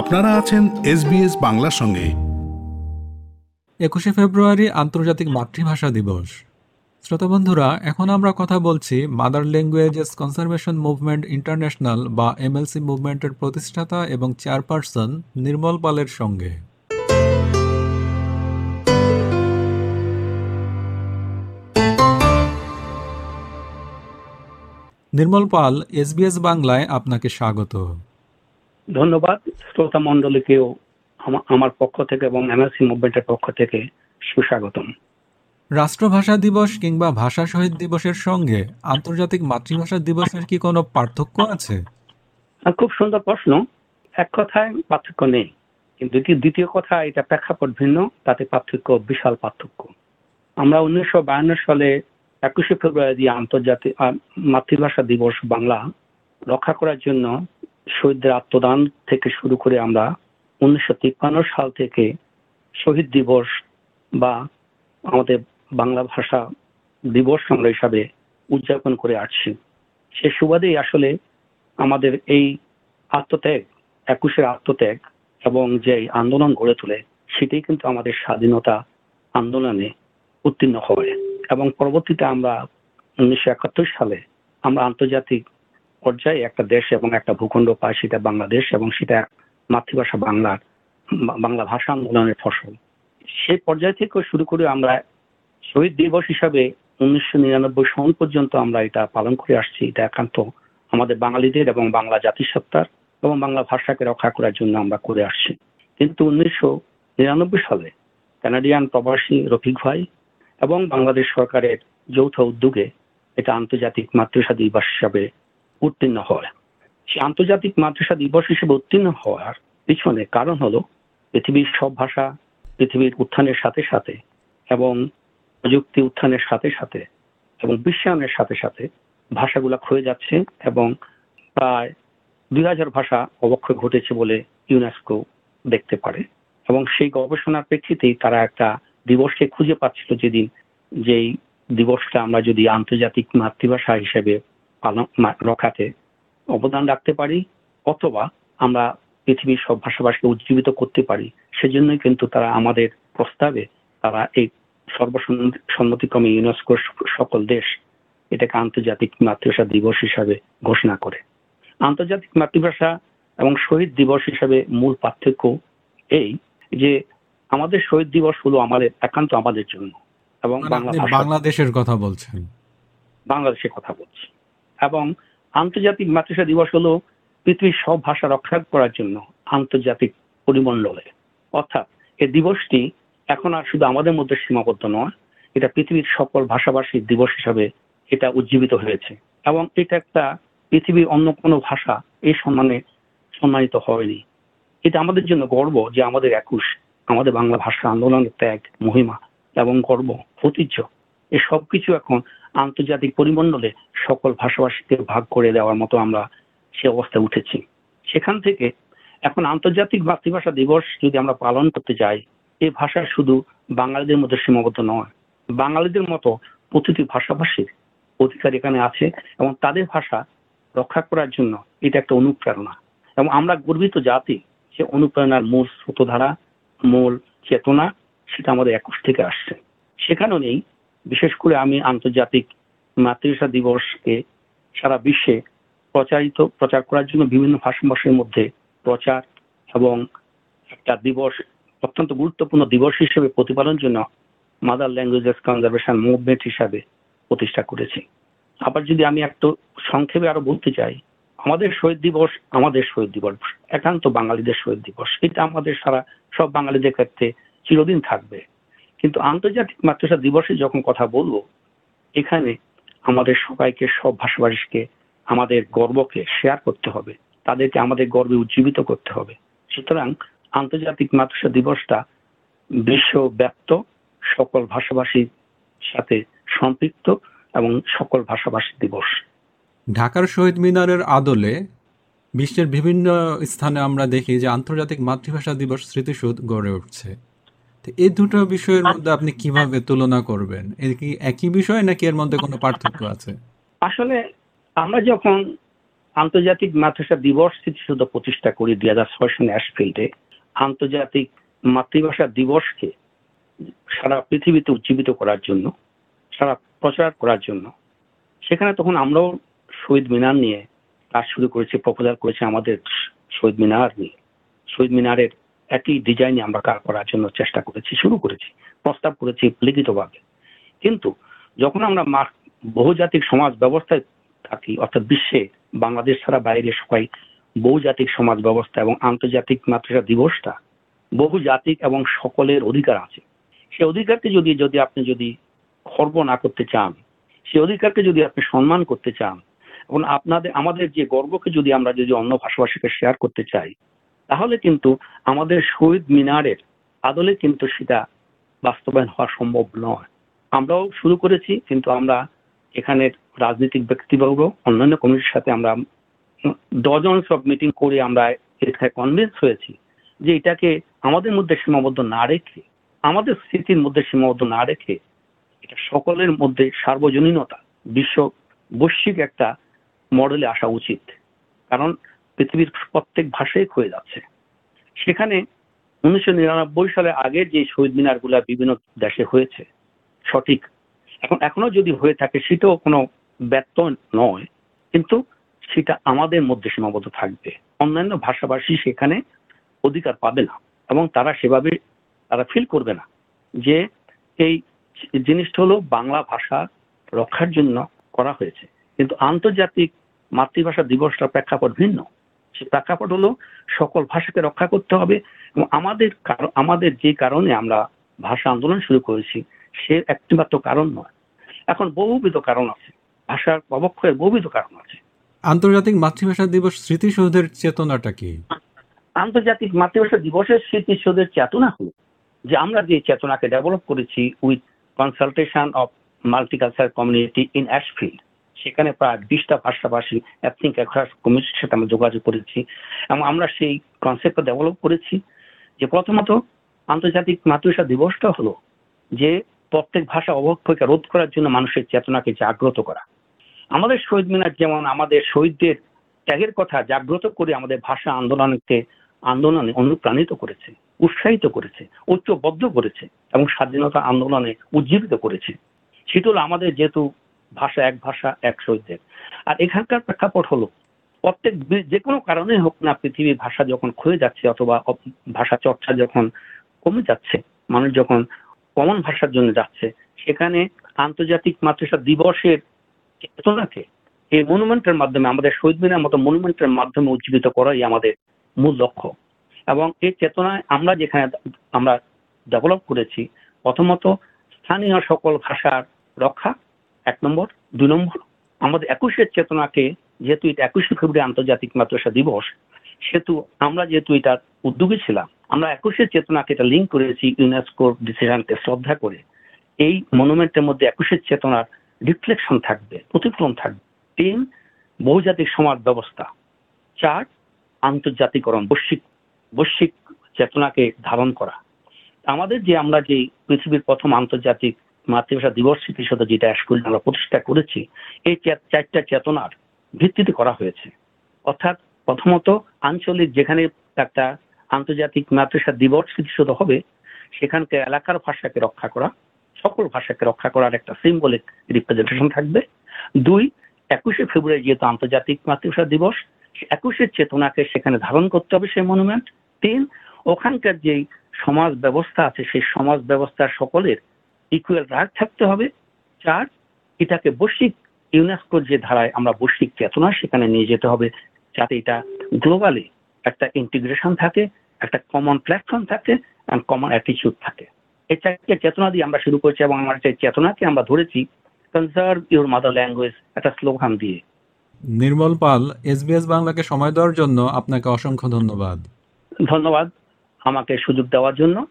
আপনারা আছেন এসবিএস বাংলার সঙ্গে। একুশে ফেব্রুয়ারি আন্তর্জাতিক মাতৃভাষা দিবস। শ্রোতা বন্ধুরা, এখন আমরা কথা বলছি mother languages conservation movement international বা এমএলসি মুভমেন্টের প্রতিষ্ঠাতা এবং চেয়ারপারসন নির্মল পালের সঙ্গে। নির্মল পাল, এসবিএস বাংলায় আপনাকে স্বাগত। ধন্যবাদ শ্রোতা মণ্ডলীকেও আমার পক্ষ থেকে এবং এমএসসি মুভমেন্টের পক্ষ থেকে সুস্বাগতম। রাষ্ট্রভাষা দিবস কিংবা ভাষা শহীদ দিবসের সঙ্গে আন্তর্জাতিক মাতৃভাষা দিবসের কি কোনো পার্থক্য আছে? খুব সুন্দর প্রশ্ন। এক কথায় পার্থক্য নেই। কিন্তু দ্বিতীয়- দ্বিতীয় কথা এটা প্রেক্ষাপট ভিন্ন তাতে পার্থক্য বিশাল পার্থক্য। আমরা উনিশশো বায়ান্ন সালে একুশে ফেব্রুয়ারি আন্তর্জাতিক মাতৃভাষা দিবস বাংলা রক্ষা করার জন্য শহীদদের আত্মদান থেকে শুরু করে আমরা উনিশশো তিপ্পান্ন সাল থেকে শহীদ দিবস বা আমাদের বাংলা ভাষা দিবস আমরা হিসাবে উদযাপন করে আসছি। সে সুবাদেই আসলে আমাদের এই আত্মত্যাগ, একুশের আত্মত্যাগ এবং যে আন্দোলন গড়ে তোলে, সেটাই কিন্তু আমাদের স্বাধীনতা আন্দোলনে উত্তীর্ণ হবে। এবং পরবর্তীতে আমরা উনিশশো একাত্তর সালে আমরা আন্তর্জাতিক পর্যায়ে একটা দেশ এবং একটা ভূখণ্ড পায়, সেটা বাংলাদেশ এবং সেটা মাতৃভাষা বাংলার বাংলা ভাষা আন্দোলনের ফসল। সেই পর্যায় থেকে শুরু করে আমরা শহীদ দিবস হিসাবে উনিশশো নিরানব্বই সন পর্যন্ত আমরা এটা পালন করে আসছি। এটা একান্ত আমাদের বাঙালিদের এবং বাংলা জাতিসত্তার এবং বাংলা ভাষাকে রক্ষা করার জন্য আমরা করে আসছি। কিন্তু উনিশশো নিরানব্বই সালে কানাডিয়ান প্রবাসী রফিক ভাই এবং বাংলাদেশ সরকারের যৌথ উদ্যোগে এটা আন্তর্জাতিক মাতৃভাষা দিবস হিসাবে উত্তীর্ণ হয়। সে আন্তর্জাতিক মাতৃভাষা দিবস হিসেবে উত্তীর্ণ হওয়ার পিছনে কারণ হলো পৃথিবীর সব ভাষা, পৃথিবীর উত্থানের সাথে সাথে এবং প্রযুক্তি উত্থানের সাথে সাথে এবং বিশ্বায়নের সাথে সাথে ভাষাগুলো ক্ষয়ে যাচ্ছে এবং প্রায় দুই হাজার ভাষা অবক্ষয় ঘটেছে বলে ইউনেস্কো দেখতে পারে এবং সেই গবেষণার প্রেক্ষিতেই তারা একটা দিবসকে খুঁজে পাচ্ছিল যেদিন যেই দিবসটা আমরা যদি আন্তর্জাতিক মাতৃভাষা হিসেবে রক্ষাতে অবদান রাখতে পারি অথবা আমরা পৃথিবীর সব ভাষাভাষীকে উজ্জীবিত করতে পারি। সেজন্যই কিন্তু তারা আমাদের প্রস্তাবে তারা এই সর্বসম্মতিক্রমে ইউনেস্কোর সকল দেশ এটাকে আন্তর্জাতিক মাতৃভাষা দিবস হিসাবে ঘোষণা করে। আন্তর্জাতিক মাতৃভাষা এবং শহীদ দিবস হিসাবে মূল পার্থক্য এই যে আমাদের শহীদ দিবস হলো আমাদের একান্ত আমাদের জন্য এবং মানে বাংলাদেশের কথা বলছেন। বাংলাদেশের কথা বলছি। এবং আন্তর্জাতিক মাতৃভাষা দিবস হলো পৃথিবীর সব ভাষা রক্ষা করার জন্য আন্তর্জাতিক পরিমণ্ডলে। অর্থাৎ এই দিবসটি এখন আর শুধু আমাদের মধ্যে সীমাবদ্ধ নয়, এটা পৃথিবীর সকল ভাষাভাষীর দিবস হিসাবে এটা উজ্জীবিত হয়েছে এবং এটা একটা পৃথিবীর অন্য কোনো ভাষা এই সম্মানে সম্মানিত হয়নি। এটা আমাদের জন্য গর্ব যে আমাদের একুশ, আমাদের বাংলা ভাষা আন্দোলনের ত্যাগ, মহিমা এবং গর্ব, ঐতিহ্য এই সব কিছু এখন আন্তর্জাতিক পরিমণ্ডলে সকল ভাষাভাষীকে ভাগ করে দেওয়ার মতো আমরা সে অবস্থায় উঠেছি। সেখান থেকে এখন আন্তর্জাতিক মাতৃভাষা দিবস যদি আমরা পালন করতে যাই এই ভাষা শুধু বাঙালিদের মধ্যে সীমাবদ্ধ নয়, বাঙালিদের মতো প্রতিটি ভাষাভাষীর অধিকার এখানে আছে এবং তাদের ভাষা রক্ষা করার জন্য এটা একটা অনুপ্রেরণা। এবং আমরা গর্বিত জাতি, সে অনুপ্রেরণার মূল স্রোতধারা, মূল চেতনা, সেটা আমাদের একুশ থেকে আসছে। সেখানেও নেই বিশেষ করে আমি আন্তর্জাতিক মাতৃভাষা দিবসকে সারা বিশ্বে প্রচারিত, প্রচার করার জন্য বিভিন্ন ভাষাভাষীর মধ্যে প্রচার এবং একটা দিবস, অত্যন্ত গুরুত্বপূর্ণ দিবস হিসেবে প্রতিপালন জন্য মাদার ল্যাঙ্গুয়েজেস কনজারভেশন মুভমেন্ট হিসাবে প্রতিষ্ঠা করেছি। আবার যদি আমি একটু সংক্ষেপে আরও বলতে চাই, আমাদের শহীদ দিবস আমাদের শহীদ দিবস, একান্ত বাঙালিদের শহীদ দিবস। এটা আমাদের সারা, সব বাঙালিদের ক্ষেত্রে চিরদিন থাকবে। কিন্তু আন্তর্জাতিক মাতৃভাষা দিবসে যখন কথা বলব, এখানে আমাদের সবাইকে, সব ভাষাভাষীকে, আমাদের গর্বকে শেয়ার করতে হবে। তাদেরকে আমাদের গর্বে উজ্জীবিত করতে হবে। সুতরাং আন্তর্জাতিক মাতৃভাষা দিবসটা বিশ্বব্যাপ্ত, সকল ভাষাভাষীর সাথে সম্পৃক্ত এবং সকল ভাষাভাষী দিবস। ঢাকার শহীদ মিনারের আদলে বিশ্বের বিভিন্ন স্থানে আমরা দেখি যে আন্তর্জাতিক মাতৃভাষা দিবস স্মৃতিসৌধ গড়ে উঠছে। এই দুটো বিষয়ের মধ্যে আপনি কীভাবে তুলনা করবেন? এর কি একই বিষয় নাকি এর মধ্যে কোনো পার্থক্য আছে? আসলে আমরা যখন আন্তর্জাতিক মাতৃভাষা দিবস স্মৃতিসৌধ প্রতিষ্ঠা করি দুই হাজার ছয় সনে অ্যাশফিল্ডে আন্তর্জাতিক মাতৃভাষা দিবসকে সারা পৃথিবীতে উজ্জীবিত করার জন্য সারা প্রচার করার জন্য সেখানে তখন আমরাও শহীদ মিনার নিয়ে কাজ শুরু করেছি প্রপোজাল করেছি আমাদের শহীদ মিনার নিয়ে। শহীদ মিনারের একই ডিজাইনে আমরা কাজ করার জন্য চেষ্টা করেছি, শুরু করেছি, প্রস্তাব করেছি লিখিতভাবে। কিন্তু যখন আমরা বহুজাতিক সমাজ ব্যবস্থায় থাকি, অর্থাৎ বিশ্বে, বাংলাদেশ ছাড়া বাইরে সবাই বহুজাতিক সমাজ ব্যবস্থা এবং আন্তর্জাতিক মাতৃভাষা দিবসটা বহুজাতিক এবং সকলের অধিকার আছে। সেই অধিকারকে যদি যদি আপনি যদি খর্ব না করতে চান, সেই অধিকারকে যদি আপনি সম্মান করতে চান, এবং আপনাদের, আমাদের যে গর্বকে যদি আমরা যদি অন্য ভাষাভাষীকে শেয়ার করতে চাই তাহলে কিন্তু আমাদের শহীদ মিনারের আদলে কিন্তু সেটা বাস্তবায়ন হওয়া সম্ভব নয়। আমরাও শুরু করেছি, কিন্তু আমরা এখানের রাজনৈতিক ব্যক্তিবর্গ, অন্যান্য কমিটির সাথে আমরা ডজন সব মিটিং করে আমরা এখানে কনভিন্স হয়েছি যে এটাকে আমাদের মধ্যে সীমাবদ্ধ না রেখে, আমাদের স্মৃতির মধ্যে সীমাবদ্ধ না রেখে এটা সকলের মধ্যে সার্বজনীনতা, বিশ্ব বৈশ্বিক একটা মডেলে আসা উচিত। কারণ পৃথিবীর প্রত্যেক ভাষাই ক্ষয়ে যাচ্ছে। সেখানে উনিশশো নিরানব্বই সালে আগের যে শহীদ মিনারগুলা বিভিন্ন দেশে হয়েছে, সঠিক। এখন, এখনও যদি হয়ে থাকে, সেটাও কোনো ব্যর্থ নয়, কিন্তু সেটা আমাদের মধ্যে সীমাবদ্ধ থাকবে। অন্যান্য ভাষাভাষী সেখানে অধিকার পাবে না, এবং তারা সেভাবে, তারা ফিল করবে না যে এই জিনিসটা হলো বাংলা ভাষা রক্ষার জন্য করা হয়েছে। কিন্তু আন্তর্জাতিক মাতৃভাষা দিবসটা প্রেক্ষাপট ভিন্ন। সে প্রেক্ষাপট হলো সকল ভাষাকে রক্ষা করতে হবে এবং আমাদের আমাদের যে কারণে আমরা ভাষা আন্দোলন শুরু করেছি সে একটিমাত্র কারণ নয়। এখন বহুবিধ কারণ আছে। ভাষার অবক্ষয়ের বহুবিধ কারণ আছে। আন্তর্জাতিক মাতৃভাষা দিবস স্মৃতিসৌধের চেতনাটা কি? আন্তর্জাতিক মাতৃভাষা দিবসের স্মৃতিসৌধের চেতনা হলো যে আমরা যে চেতনাকে ডেভেলপ করেছি with consultation of multiculture community in Ashfield সেখানে প্রায় বিশটা ভাষাভাষী এথনিক কমিউনিটির সাথে আমরা যোগাযোগ করেছি। এবং আমরা সেই কনসেপ্টটা ডেভেলপ করেছি যে প্রথমত আন্তর্জাতিক মাতৃভাষা দিবসটা হলো যে প্রত্যেক ভাষা অবক্ষয়কে রোধ করার জন্য মানুষের চেতনাকে জাগ্রত করা। আমাদের শহীদ মিনার যেমন আমাদের শহীদদের ত্যাগের কথা জাগ্রত করে আমাদের ভাষা আন্দোলনকে, আন্দোলনে অনুপ্রাণিত করেছে, উৎসাহিত করেছে, ঐক্যবদ্ধ করেছে এবং স্বাধীনতা আন্দোলনে উজ্জীবিত করেছে। সেটা হলো আমাদের যেহেতু ভাষা এক ভাষা এক শহীদদের আর এখানকার প্রেক্ষাপট হলো, প্রত্যেক যে কোনো কারণে হোক না পৃথিবীর ভাষা যখন ক্ষয়ে যাচ্ছে অথবা ভাষা চর্চা যখন কমে যাচ্ছে, মানুষ যখন কমন ভাষার জন্য যাচ্ছে, সেখানে আন্তর্জাতিক মাতৃভাষা দিবসের চেতনাকে এই মনুমেন্টের মাধ্যমে, আমাদের শহীদ মিনার মতো মনুমেন্টের মাধ্যমে উজ্জীবিত করাই আমাদের মূল লক্ষ্য। এবং এই চেতনায় আমরা যেখানে আমরা ডেভেলপ করেছি, প্রথমত স্থানীয় সকল ভাষার রক্ষা এক নম্বর। দুই নম্বর, আমাদের একুশের চেতনাকে যেহেতু এটা একুশে ফেব্রুয়ারি আন্তর্জাতিক মাতৃভাষা দিবস, সেহেতু আমরা যেহেতু এটার উদ্যোগী ছিলাম, আমরা একুশের চেতনাকে এটা লিঙ্ক করেছি ইউনেস্কোর ডিসিশনকে শ্রদ্ধা করে। এই মনুমেন্টের মধ্যে একুশের চেতনার রিফ্লেকশন থাকবে, প্রতিফলন থাকবে। তিন, বহুজাতিক সমাজ ব্যবস্থা। চার, আন্তর্জাতিকরণ, বৈশ্বিক বৈশ্বিক চেতনাকে ধারণ করা। আমাদের যে আমরা যে পৃথিবীর প্রথম আন্তর্জাতিক মাতৃভাষা দিবস স্মৃতিসৌধ যেটা স্কুল আমরা প্রতিষ্ঠা করেছি, এই চারটা চেতনার ভিত্তিতে করা হয়েছে। অর্থাৎ প্রথমত আঞ্চলিক যেখানে একটা আন্তর্জাতিক মাতৃভাষা দিবস স্মৃতিসৌধ হবে সেখানকার এলাকার ভাষাকে রক্ষা করা, সকল ভাষাকে রক্ষা করার একটা সিম্বলিক রিপ্রেজেন্টেশন থাকবে। দুই, একুশে ফেব্রুয়ারি যেহেতু আন্তর্জাতিক মাতৃভাষা দিবস একুশের চেতনাকে সেখানে ধারণ করতে হবে সেই মনুমেন্ট তিন, ওখানকার যে সমাজ ব্যবস্থা আছে, সেই সমাজ ব্যবস্থার সকলের ইকুয়াল রাগ থাকতে হবে। চার এটাকে বৈশ্বিক ইউনেস্কোর যে ধারায় আমরা বৈশ্বিক চেতনা সেখানে নিয়ে যেতে হবে যাতে এটা গ্লোবালি একটা ইন্টিগ্রেশন থাকে একটা কমন প্ল্যাটফর্ম থাকে অ্যান্ড কমন অ্যাটিচিউড থাকে। এই চারটে চেতনা দিয়ে আমরা শুরু করেছি এবং আমার সেই চেতনাকে আমরা ধরেছি। কনজার্ভ ইউর মাদার ল্যাঙ্গুয়েজ একটা স্লোগান দিয়ে। নির্মল পাল এসবিএস বাংলাকে সময় দেওয়ার জন্য আপনাকে অসংখ্য ধন্যবাদ। ধন্যবাদ। আমাকে সুযোগ দেওয়ার জন্য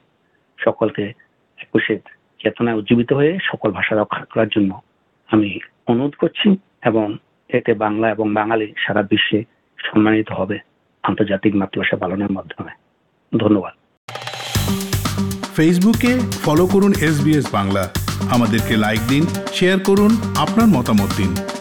সকলকে একুশের চেতনায় উজ্জীবিত হয়ে সকল ভাষা রক্ষা করার জন্য আমি অনুরোধ করছি এবং এতে বাংলা এবং বাঙালি সারা বিশ্বে সম্মানিত হবে আন্তর্জাতিক মাতৃভাষা পালনের মাধ্যমে। ধন্যবাদ। ফেসবুকে ফলো করুন এস বাংলা। আমাদেরকে লাইক দিন, শেয়ার করুন, আপনার মতামত দিন।